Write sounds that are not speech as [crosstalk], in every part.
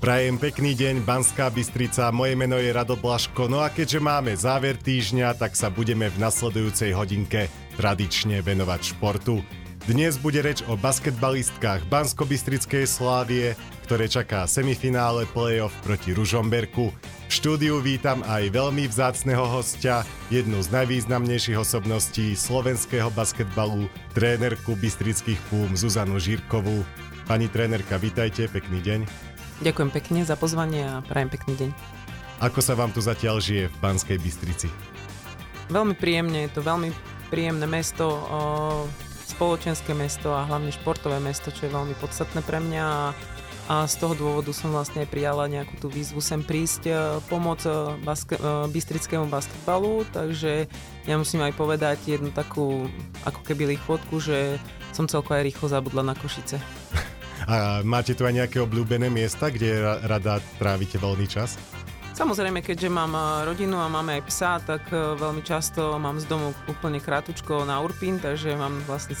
Prajem pekný deň, Banská Bystrica, moje meno je Rado Blaško, no a keďže máme záver týždňa, tak sa budeme v nasledujúcej hodinke tradične venovať športu. Dnes bude reč o basketbalistkách Bansko-Bystrickej Slávie, ktoré čaká semifinále play-off proti Ružomberku. V štúdiu vítam aj veľmi vzácneho hostia, jednu z najvýznamnejších osobností slovenského basketbalu, trénerku Bystrických Púm Zuzanu Žírkovú. Pani trénerka, vítajte, pekný deň. Ďakujem pekne za pozvanie a prajem pekný deň. Ako sa vám tu zatiaľ žije v Banskej Bystrici? Veľmi príjemne, je to veľmi príjemné mesto, spoločenské mesto a hlavne športové mesto, čo je veľmi podstatné pre mňa a, a z toho dôvodu som vlastne aj prijala nejakú tú výzvu sem prísť e, pomoc e, baske, e, bystrickému basketbalu, takže ja musím aj povedať jednu takú ako keby lichotku, že som celko aj rýchlo zabudla na Košice. A máte tu aj nejaké obľúbené miesta, kde rada trávite voľný čas? Samozrejme, keďže mám eh, rodinu a máme aj psa, tak eh, veľmi často mám z domu úplne krátučko na Urpín, takže mám vlastne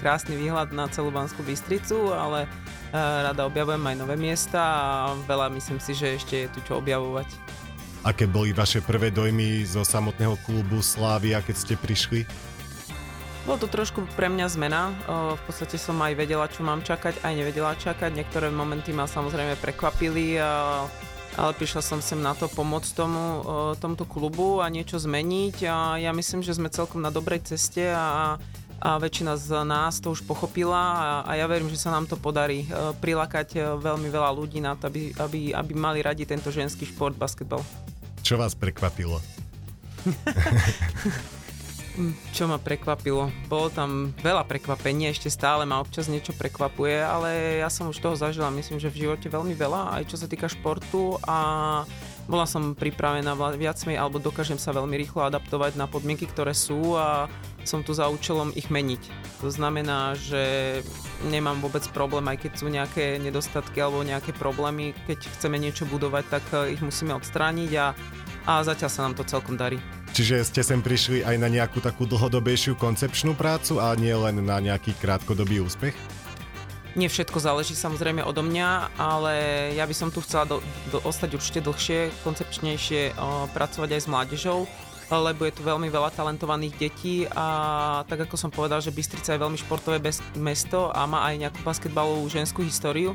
krásny výhľad na celú Banskú Bystricu, ale eh, rada objavujem aj nové miesta a veľa myslím si, že ešte je tu čo objavovať. Aké boli vaše prvé dojmy zo samotného klubu Slávia, keď ste prišli? Bolo to trošku pre mňa zmena. V podstate som aj vedela, čo mám čakať, aj nevedela čakať. Niektoré momenty ma samozrejme prekvapili, ale prišla som sem na to pomôcť tomu, tomuto klubu a niečo zmeniť. A ja myslím, že sme celkom na dobrej ceste a a väčšina z nás to už pochopila a, a ja verím, že sa nám to podarí prilákať veľmi veľa ľudí na to, aby, aby, aby mali radi tento ženský šport, basketbal. Čo vás prekvapilo? [laughs] čo ma prekvapilo. Bolo tam veľa prekvapení, ešte stále ma občas niečo prekvapuje, ale ja som už toho zažila, myslím, že v živote veľmi veľa, aj čo sa týka športu a bola som pripravená viac menej, alebo dokážem sa veľmi rýchlo adaptovať na podmienky, ktoré sú a som tu za účelom ich meniť. To znamená, že nemám vôbec problém, aj keď sú nejaké nedostatky alebo nejaké problémy, keď chceme niečo budovať, tak ich musíme odstrániť a, a zatiaľ sa nám to celkom darí. Čiže ste sem prišli aj na nejakú takú dlhodobejšiu koncepčnú prácu a nie len na nejaký krátkodobý úspech? Nie všetko záleží samozrejme odo mňa, ale ja by som tu chcela do, do, ostať určite dlhšie, koncepčnejšie o, pracovať aj s mládežou, lebo je tu veľmi veľa talentovaných detí a tak ako som povedal, že Bystrica je veľmi športové mesto a má aj nejakú basketbalovú ženskú históriu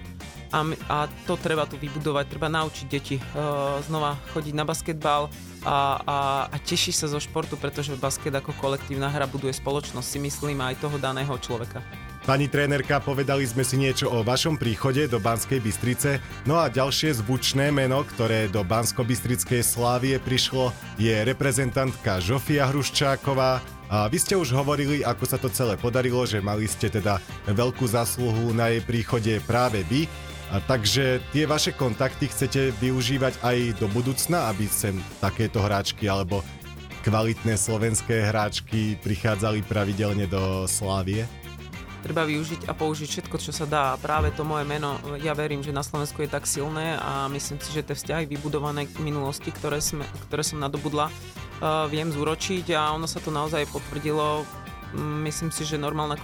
a, a to treba tu vybudovať, treba naučiť deti uh, znova chodiť na basketbal a, a, a teší sa zo športu, pretože basket ako kolektívna hra buduje spoločnosť, si myslím, aj toho daného človeka. Pani trénerka, povedali sme si niečo o vašom príchode do Banskej Bystrice, no a ďalšie zvučné meno, ktoré do Bansko-Bystrickej Slávie prišlo, je reprezentantka Žofia Hruščáková, a vy ste už hovorili, ako sa to celé podarilo, že mali ste teda veľkú zasluhu na jej príchode práve vy. A takže tie vaše kontakty chcete využívať aj do budúcna, aby sem takéto hráčky alebo kvalitné slovenské hráčky prichádzali pravidelne do Slávie? Treba využiť a použiť všetko, čo sa dá. A práve to moje meno, ja verím, že na Slovensku je tak silné a myslím si, že tie vzťahy vybudované k minulosti, ktoré, sme, ktoré som nadobudla, uh, viem zúročiť a ono sa to naozaj potvrdilo. Myslím si, že normálna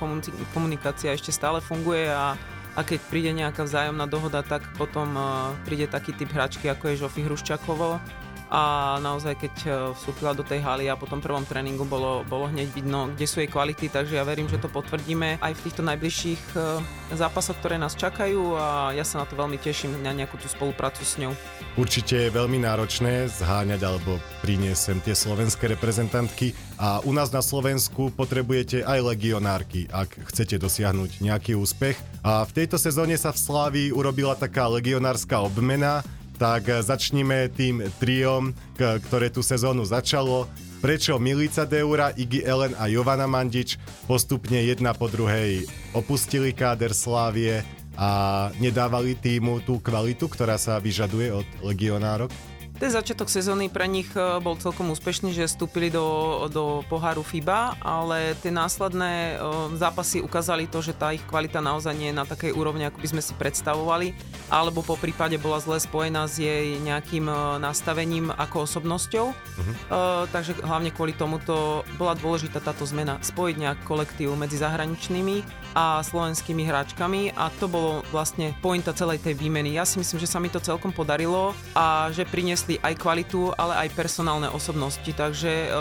komunikácia ešte stále funguje a a keď príde nejaká vzájomná dohoda, tak potom uh, príde taký typ hračky, ako je Žofy Hruščakovo a naozaj keď uh, vstúpila do tej haly a po tom prvom tréningu bolo, bolo hneď vidno, kde sú jej kvality, takže ja verím, že to potvrdíme aj v týchto najbližších uh, zápasoch, ktoré nás čakajú a ja sa na to veľmi teším na nejakú tú spoluprácu s ňou. Určite je veľmi náročné zháňať alebo priniesť sem tie slovenské reprezentantky a u nás na Slovensku potrebujete aj legionárky, ak chcete dosiahnuť nejaký úspech. A v tejto sezóne sa v Slávii urobila taká legionárska obmena, tak začníme tým triom, ktoré tú sezónu začalo. Prečo Milica Deura, Iggy Ellen a Jovana Mandič postupne jedna po druhej opustili káder Slávie a nedávali týmu tú kvalitu, ktorá sa vyžaduje od legionárok? Ten začiatok sezóny pre nich e, bol celkom úspešný, že vstúpili do, do poháru FIBA, ale tie následné e, zápasy ukázali to, že tá ich kvalita naozaj nie je na takej úrovni, ako by sme si predstavovali, alebo po prípade bola zle spojená s jej nejakým e, nastavením ako osobnosťou. Uh-huh. Takže hlavne kvôli tomuto bola dôležitá táto zmena, spojiť nejak kolektív medzi zahraničnými a slovenskými hráčkami a to bolo vlastne pointa celej tej výmeny. Ja si myslím, že sa mi to celkom podarilo a že priniesli aj kvalitu, ale aj personálne osobnosti. Takže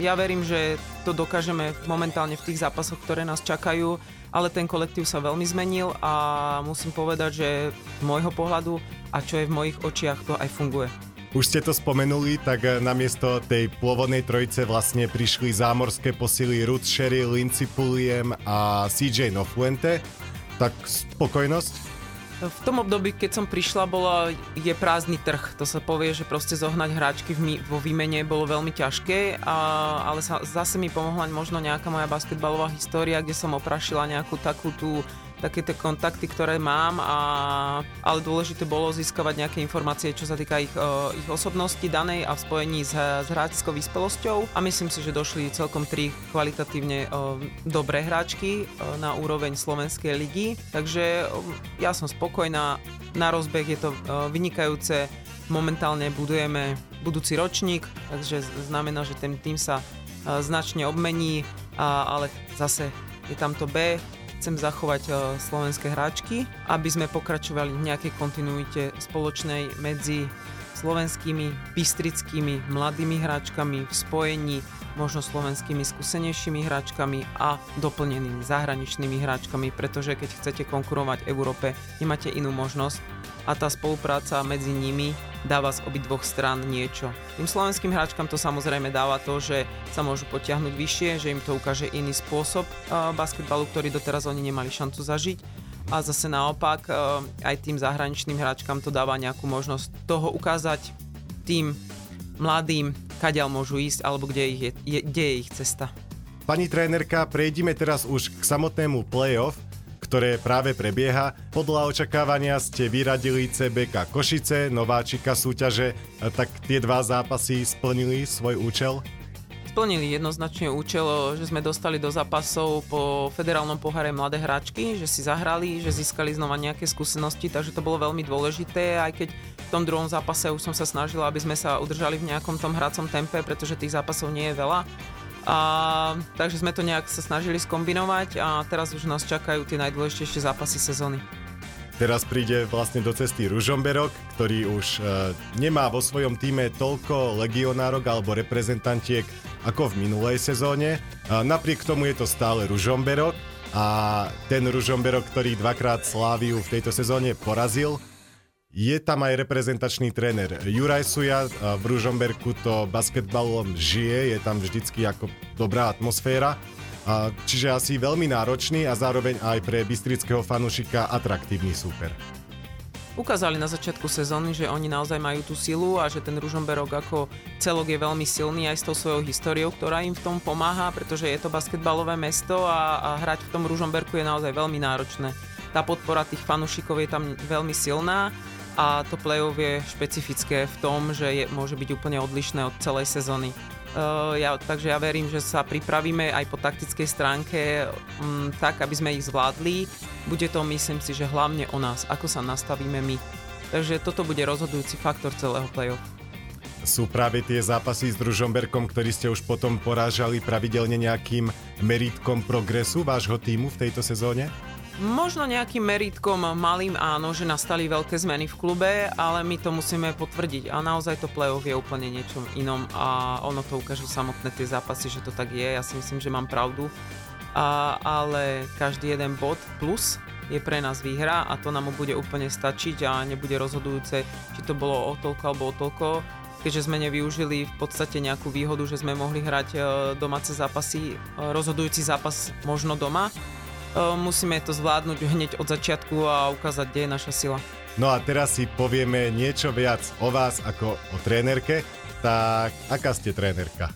ja verím, že to dokážeme momentálne v tých zápasoch, ktoré nás čakajú ale ten kolektív sa veľmi zmenil a musím povedať, že z môjho pohľadu a čo je v mojich očiach, to aj funguje. Už ste to spomenuli, tak eh, namiesto tej pôvodnej trojice vlastne prišli zámorské posily Ruth Sherry, Lindsay Puliem a CJ Nofuente. Tak spokojnosť? V tom období, keď som prišla, bolo, je prázdny trh. To sa povie, že proste zohnať hráčky v, vo výmene bolo veľmi ťažké, a, ale sa, zase mi pomohla možno nejaká moja basketbalová história, kde som oprašila nejakú takú tú také tie kontakty, ktoré mám, a, ale dôležité bolo získavať nejaké informácie, čo sa týka ich, uh, ich osobnosti danej a v spojení s, s hráčskou vyspelosťou. A myslím si, že došli celkom tri kvalitatívne uh, dobré hráčky uh, na úroveň Slovenskej ligy, takže uh, ja som spokojná, na rozbeh je to uh, vynikajúce, momentálne budujeme budúci ročník, takže znamená, že ten tým sa uh, značne obmení, a, ale zase je tam to B, chcem zachovať uh, slovenské hráčky, aby sme pokračovali v nejakej kontinuite spoločnej medzi slovenskými, bystrickými, mladými hráčkami v spojení možno slovenskými skúsenejšími hráčkami a doplnenými zahraničnými hráčkami, pretože keď chcete konkurovať Európe, nemáte inú možnosť. A tá spolupráca medzi nimi dáva z obidvoch strán niečo. Tým slovenským hráčkam to samozrejme dáva to, že sa môžu potiahnuť vyššie, že im to ukáže iný spôsob basketbalu, ktorý doteraz oni nemali šancu zažiť a zase naopak aj tým zahraničným hráčkam to dáva nejakú možnosť toho ukázať tým mladým, kadiaľ môžu ísť alebo kde, ich je, je, kde je ich cesta. Pani trénerka, prejdime teraz už k samotnému playoff ktoré práve prebieha. Podľa očakávania ste vyradili CBK Košice, nováčika súťaže, tak tie dva zápasy splnili svoj účel? Splnili jednoznačne účel, že sme dostali do zápasov po federálnom poháre mladé hráčky, že si zahrali, že získali znova nejaké skúsenosti, takže to bolo veľmi dôležité, aj keď v tom druhom zápase už som sa snažila, aby sme sa udržali v nejakom tom hracom tempe, pretože tých zápasov nie je veľa a, takže sme to nejak sa snažili skombinovať a teraz už nás čakajú tie najdôležitejšie zápasy sezóny. Teraz príde vlastne do cesty Ružomberok, ktorý už e, nemá vo svojom týme toľko legionárok alebo reprezentantiek ako v minulej sezóne. E, napriek tomu je to stále Ružomberok a ten Ružomberok, ktorý dvakrát Sláviu v tejto sezóne porazil, je tam aj reprezentačný tréner Juraj Suja, v Ružomberku to basketbalom žije, je tam vždycky ako dobrá atmosféra. Čiže asi veľmi náročný a zároveň aj pre bystrického fanušika atraktívny súper. Ukázali na začiatku sezóny, že oni naozaj majú tú silu a že ten Ružomberok ako celok je veľmi silný aj s tou svojou históriou, ktorá im v tom pomáha, pretože je to basketbalové mesto a, a hrať v tom Ružomberku je naozaj veľmi náročné. Tá podpora tých fanúšikov je tam veľmi silná a to play-off je špecifické v tom, že je, môže byť úplne odlišné od celej sezóny. Uh, ja, takže ja verím, že sa pripravíme aj po taktickej stránke um, tak, aby sme ich zvládli. Bude to, myslím si, že hlavne o nás, ako sa nastavíme my. Takže toto bude rozhodujúci faktor celého play-off. Sú práve tie zápasy s Družomberkom, ktorý ste už potom porážali pravidelne nejakým meritkom progresu vášho týmu v tejto sezóne? Možno nejakým meritkom malým áno, že nastali veľké zmeny v klube, ale my to musíme potvrdiť a naozaj to play-off je úplne niečom inom a ono to ukážu samotné tie zápasy, že to tak je. Ja si myslím, že mám pravdu. A, ale každý jeden bod plus je pre nás výhra a to nám bude úplne stačiť a nebude rozhodujúce, či to bolo o toľko alebo o toľko keďže sme nevyužili v podstate nejakú výhodu, že sme mohli hrať e, domáce zápasy, e, rozhodujúci zápas možno doma, musíme to zvládnuť hneď od začiatku a ukázať, kde je naša sila. No a teraz si povieme niečo viac o vás ako o trénerke. Tak aká ste trénerka?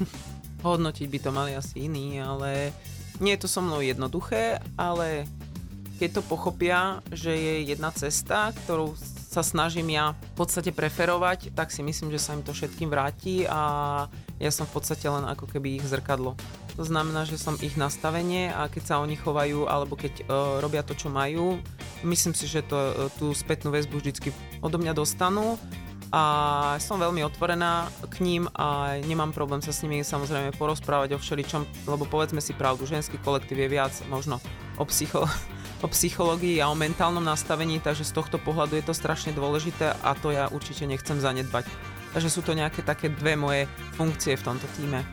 [laughs] Hodnotiť by to mali asi iní, ale nie je to so mnou jednoduché, ale keď to pochopia, že je jedna cesta, ktorú sa snažím ja v podstate preferovať, tak si myslím, že sa im to všetkým vráti a ja som v podstate len ako keby ich zrkadlo. To znamená, že som ich nastavenie a keď sa oni chovajú alebo keď uh, robia to, čo majú, myslím si, že to, uh, tú spätnú väzbu vždycky odo mňa dostanú a som veľmi otvorená k ním a nemám problém sa s nimi samozrejme porozprávať o všeličom, lebo povedzme si pravdu, ženský kolektív je viac možno o, psycho, o psychológii a o mentálnom nastavení, takže z tohto pohľadu je to strašne dôležité a to ja určite nechcem zanedbať. Takže sú to nejaké také dve moje funkcie v tomto týme.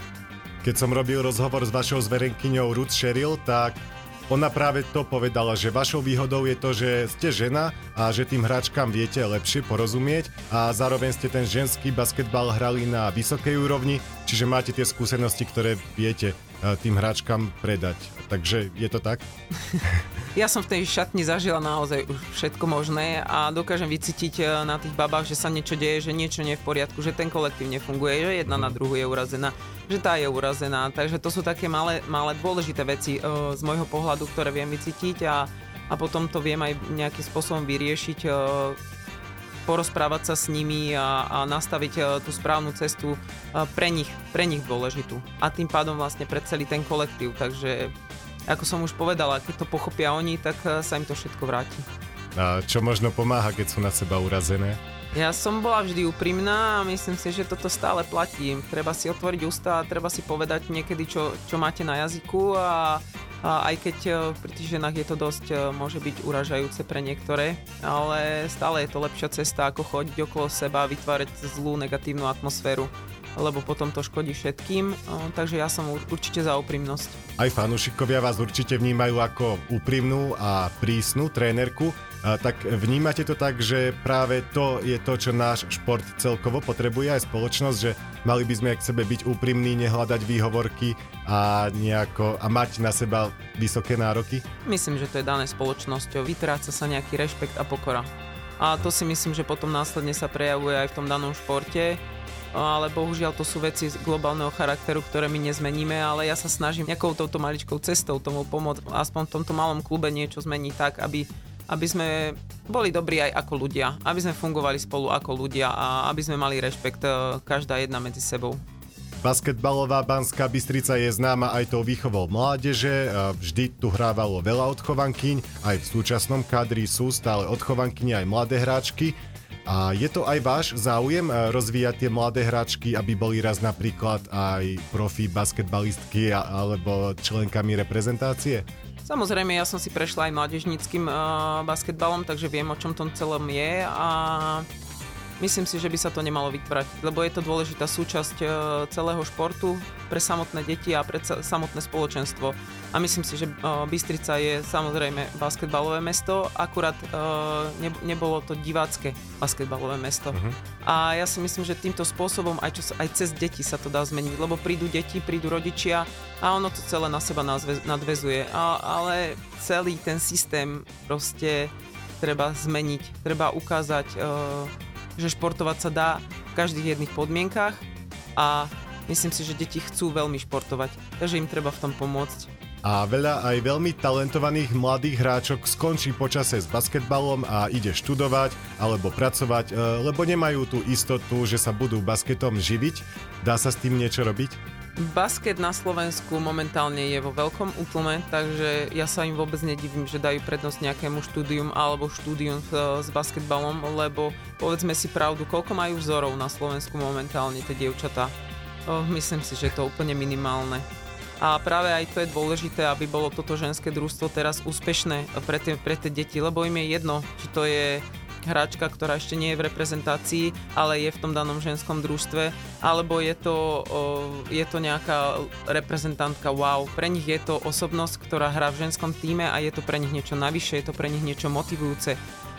Keď som robil rozhovor s vašou zverenkyňou Ruth Sheryl, tak ona práve to povedala, že vašou výhodou je to, že ste žena a že tým hráčkam viete lepšie porozumieť a zároveň ste ten ženský basketbal hrali na vysokej úrovni, čiže máte tie skúsenosti, ktoré viete tým hráčkam predať. Takže je to tak? [laughs] Ja som v tej šatni zažila naozaj už všetko možné a dokážem vycítiť eh, na tých babách, že sa niečo deje, že niečo nie je v poriadku, že ten kolektív nefunguje, že jedna na druhú je urazená, že tá je urazená. Takže to sú také malé, malé dôležité veci uh, z môjho pohľadu, ktoré viem vycítiť a, a potom to viem aj nejakým spôsobom vyriešiť. Porozprávať sa s nimi a, a nastaviť uh, tú správnu cestu uh, pre nich, pre nich dôležitú. A tým pádom vlastne pre celý ten kolektív. Takže ako som už povedala, keď to pochopia oni, tak eh, sa im to všetko vráti. A čo možno pomáha, keď sú na seba urazené? Ja som bola vždy úprimná a myslím si, že toto stále platí. Treba si otvoriť ústa treba si povedať niekedy, čo, čo máte na jazyku a aj keď eh, pri tých ženách je to dosť, eh, môže byť uražajúce pre niektoré, ale stále je to lepšia cesta, ako chodiť okolo seba a vytvárať zlú negatívnu atmosféru lebo potom to škodí všetkým, takže ja som určite za úprimnosť. Aj fanúšikovia vás určite vnímajú ako úprimnú a prísnu trénerku, tak vnímate to tak, že práve to je to, čo náš šport celkovo potrebuje aj spoločnosť, že mali by sme k sebe byť úprimní, nehľadať výhovorky a, nejako, a mať na seba vysoké nároky? Myslím, že to je dané spoločnosťou. Vytráca sa nejaký rešpekt a pokora. A to si myslím, že potom následne sa prejavuje aj v tom danom športe ale bohužiaľ to sú veci z globálneho charakteru, ktoré my nezmeníme, ale ja sa snažím nejakou touto maličkou cestou tomu pomôcť, aspoň v tomto malom klube niečo zmeniť tak, aby aby sme boli dobrí aj ako ľudia, aby sme fungovali spolu ako ľudia a aby sme mali rešpekt e, každá jedna medzi sebou. Basketbalová Banská Bystrica je známa aj tou výchovou mládeže, vždy tu hrávalo veľa odchovankyň, aj v súčasnom kadri sú stále odchovankyne aj mladé hráčky. A je to aj váš záujem eh, rozvíjať tie mladé hráčky, aby boli raz napríklad aj profi basketbalistky alebo členkami reprezentácie? Samozrejme, ja som si prešla aj mládežníckým uh, basketbalom, takže viem, o čom tom celom je a Myslím si, že by sa to nemalo vytvárať, lebo je to dôležitá súčasť e, celého športu pre samotné deti a pre samotné spoločenstvo. A myslím si, že e, Bystrica je samozrejme basketbalové mesto, akurát e, nebolo to divácké basketbalové mesto. Uh-huh. A ja si myslím, že týmto spôsobom aj, čo sa, aj cez deti sa to dá zmeniť, lebo prídu deti, prídu rodičia a ono to celé na seba nadvezuje. A, ale celý ten systém proste treba zmeniť, treba ukázať že športovať sa dá v každých jedných podmienkach a myslím si, že deti chcú veľmi športovať, takže im treba v tom pomôcť. A veľa aj veľmi talentovaných mladých hráčok skončí počase s basketbalom a ide študovať alebo pracovať, e, lebo nemajú tú istotu, že sa budú basketom živiť. Dá sa s tým niečo robiť? Basket na Slovensku momentálne je vo veľkom útlme, takže ja sa im vôbec nedivím, že dajú prednosť nejakému štúdium alebo štúdium s basketbalom, lebo povedzme si pravdu, koľko majú vzorov na Slovensku momentálne tie dievčatá. Myslím si, že je to úplne minimálne. A práve aj to je dôležité, aby bolo toto ženské družstvo teraz úspešné pre tie, pre tie deti, lebo im je jedno, či to je hráčka, ktorá ešte nie je v reprezentácii, ale je v tom danom ženskom družstve, alebo je to, je to nejaká reprezentantka wow. Pre nich je to osobnosť, ktorá hrá v ženskom týme a je to pre nich niečo navyše, je to pre nich niečo motivujúce.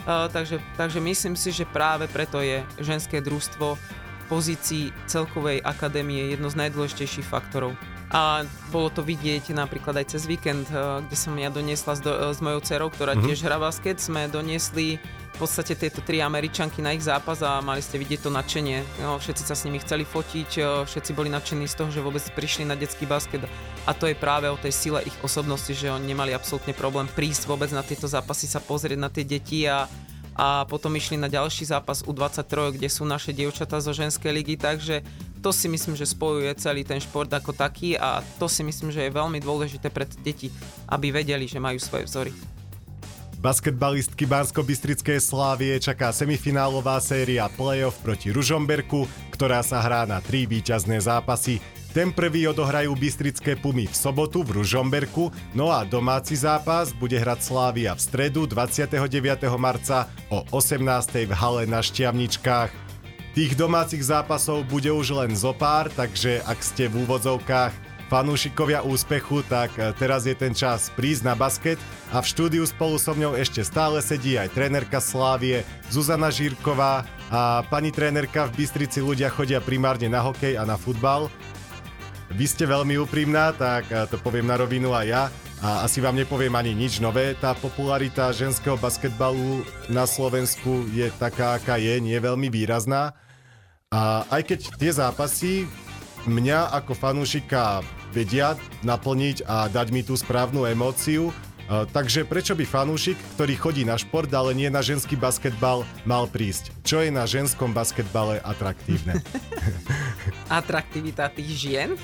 takže, takže myslím si, že práve preto je ženské družstvo v pozícii celkovej akadémie jedno z najdôležitejších faktorov. A bolo to vidieť napríklad aj cez víkend, kde som ja doniesla s, do, s mojou dcerou, ktorá mm-hmm. tiež hrá basket, sme doniesli v podstate tieto tri Američanky na ich zápas a mali ste vidieť to nadšenie. No, všetci sa s nimi chceli fotiť, všetci boli nadšení z toho, že vôbec prišli na detský basket a to je práve o tej sile ich osobnosti, že oni nemali absolútne problém prísť vôbec na tieto zápasy, sa pozrieť na tie deti a a potom išli na ďalší zápas U23, kde sú naše dievčatá zo ženskej ligy, takže to si myslím, že spojuje celý ten šport ako taký a to si myslím, že je veľmi dôležité pre deti, aby vedeli, že majú svoje vzory. Basketbalistky Bansko-Bystrickej Slávie čaká semifinálová séria playoff proti Ružomberku, ktorá sa hrá na tri víťazné zápasy. Ten prvý odohrajú Bystrické Pumy v sobotu v Ružomberku, no a domáci zápas bude hrať Slávia v stredu 29. marca o 18. v hale na Šťavničkách. Tých domácich zápasov bude už len zo pár, takže ak ste v úvodzovkách fanúšikovia úspechu, tak e, teraz je ten čas prísť na basket a v štúdiu spolu so mňou ešte stále sedí aj trénerka Slávie Zuzana Žírková a pani trénerka v Bystrici ľudia chodia primárne na hokej a na futbal. Vy ste veľmi úprimná, tak eh, to poviem na rovinu aj ja. A asi vám nepoviem ani nič nové. Tá popularita ženského basketbalu na Slovensku je taká, aká je, nie je veľmi výrazná. A aj keď tie zápasy mňa ako fanúšika vedia naplniť a dať mi tú správnu emóciu, Uh, takže prečo by fanúšik, ktorý chodí na šport, ale nie na ženský basketbal, mal prísť? Čo je na ženskom basketbale atraktívne? [laughs] Atraktivita tých žien?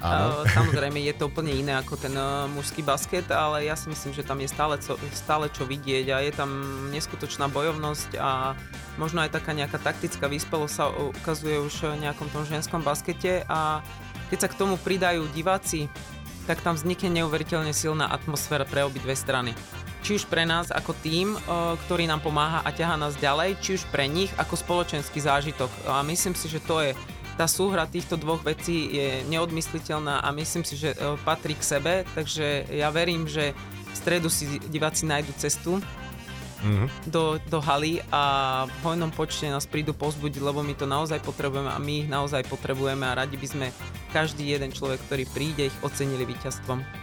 Áno. Samozrejme je to úplne iné ako ten mužský basket, ale ja si myslím, že tam je stále, co, stále čo vidieť a je tam neskutočná bojovnosť a možno aj taká nejaká taktická vyspelosť sa ukazuje už v nejakom tom ženskom baskete a keď sa k tomu pridajú diváci, tak tam vznikne neuveriteľne silná atmosféra pre obidve strany. Či už pre nás ako tým, ktorý nám pomáha a ťaha nás ďalej, či už pre nich ako spoločenský zážitok. A myslím si, že to je tá súhra týchto dvoch vecí je neodmysliteľná a myslím si, že e, patrí k sebe, takže ja verím, že v stredu si diváci nájdu cestu mm-hmm. do, do haly a v hojnom počte nás prídu pozbudiť, lebo my to naozaj potrebujeme a my ich naozaj potrebujeme a radi by sme každý jeden človek, ktorý príde, ich ocenili víťazstvom.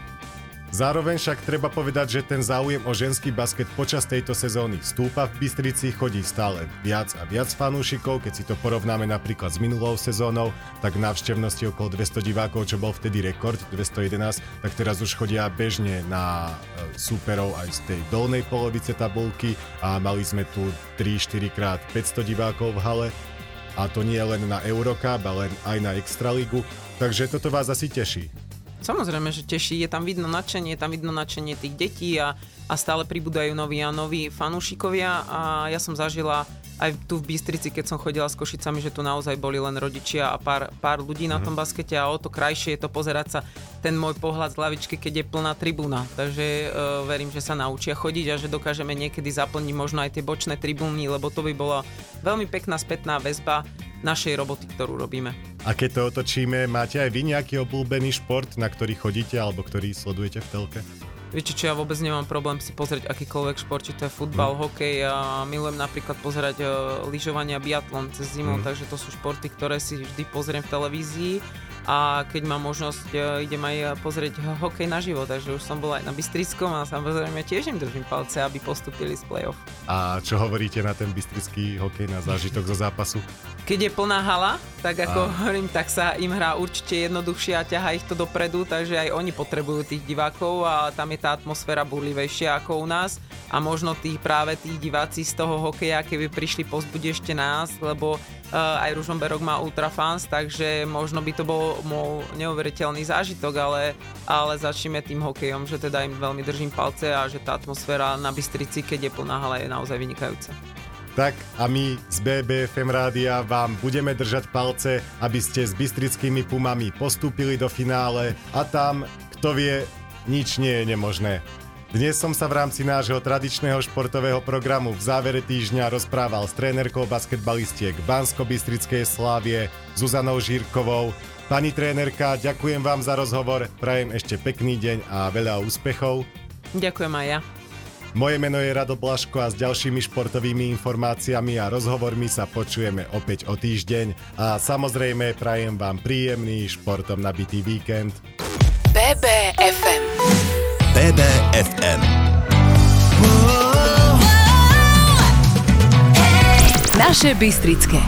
Zároveň však treba povedať, že ten záujem o ženský basket počas tejto sezóny stúpa v Bystrici, chodí stále viac a viac fanúšikov, keď si to porovnáme napríklad s minulou sezónou, tak návštevnosti okolo 200 divákov, čo bol vtedy rekord, 211, tak teraz už chodia bežne na e, súperov aj z tej dolnej polovice tabulky a mali sme tu 3-4 krát 500 divákov v hale. A to nie len na Eurocup, ale aj na Extraligu, takže toto vás asi teší. Samozrejme, že teší, je tam vidno nadšenie, je tam vidno nadšenie tých detí a, a stále pribúdajú noví a noví fanúšikovia a ja som zažila aj tu v Bystrici, keď som chodila s Košicami, že tu naozaj boli len rodičia a pár, pár ľudí na mhm. tom baskete a o to krajšie je to pozerať sa ten môj pohľad z lavičky, keď je plná tribúna. Takže uh, verím, že sa naučia chodiť a že dokážeme niekedy zaplniť možno aj tie bočné tribúny, lebo to by bola veľmi pekná spätná väzba našej roboty, ktorú robíme. A keď to otočíme, máte aj vy nejaký obľúbený šport, na ktorý chodíte alebo ktorý sledujete v telke? Viete čo, ja vôbec nemám problém si pozrieť akýkoľvek šport, či to je futbal, mm. hokej a milujem napríklad pozerať uh, lyžovanie a biatlon cez zimu, mm. takže to sú športy, ktoré si vždy pozriem v televízii a keď mám možnosť, e, idem aj pozrieť hokej naživo, takže už som bol aj na Bystrickom a samozrejme tiež im držím palce, aby postupili z play-off. A čo hovoríte na ten bystrický hokej, na zážitok zo zápasu? Keď je plná hala, tak ako a... hovorím, tak sa im hrá určite jednoduchšie a ťaha ich to dopredu, takže aj oni potrebujú tých divákov a tam je tá atmosféra burlivejšia ako u nás a možno tí práve tí diváci z toho hokeja, keby prišli pozbudiť ešte nás, lebo aj Ružomberok má ultrafans, takže možno by to bol môj neuveriteľný zážitok, ale, ale začneme tým hokejom, že teda im veľmi držím palce a že tá atmosféra na Bystrici, keď je plná hala, je naozaj vynikajúca. Tak a my z BBFM Rádia vám budeme držať palce, aby ste s bystrickými Pumami postúpili do finále a tam, kto vie, nič nie je nemožné. Dnes som sa v rámci nášho tradičného športového programu v závere týždňa rozprával s trénerkou basketbalistiek Bansko-Bystrickej Slávie Zuzanou Žírkovou. Pani trénerka, ďakujem vám za rozhovor, prajem ešte pekný deň a veľa úspechov. Ďakujem aj ja. Moje meno je Rado Blaško a s ďalšími športovými informáciami a rozhovormi sa počujeme opäť o týždeň a samozrejme prajem vám príjemný športom nabitý víkend. BBFM BBFM Naše Bystrické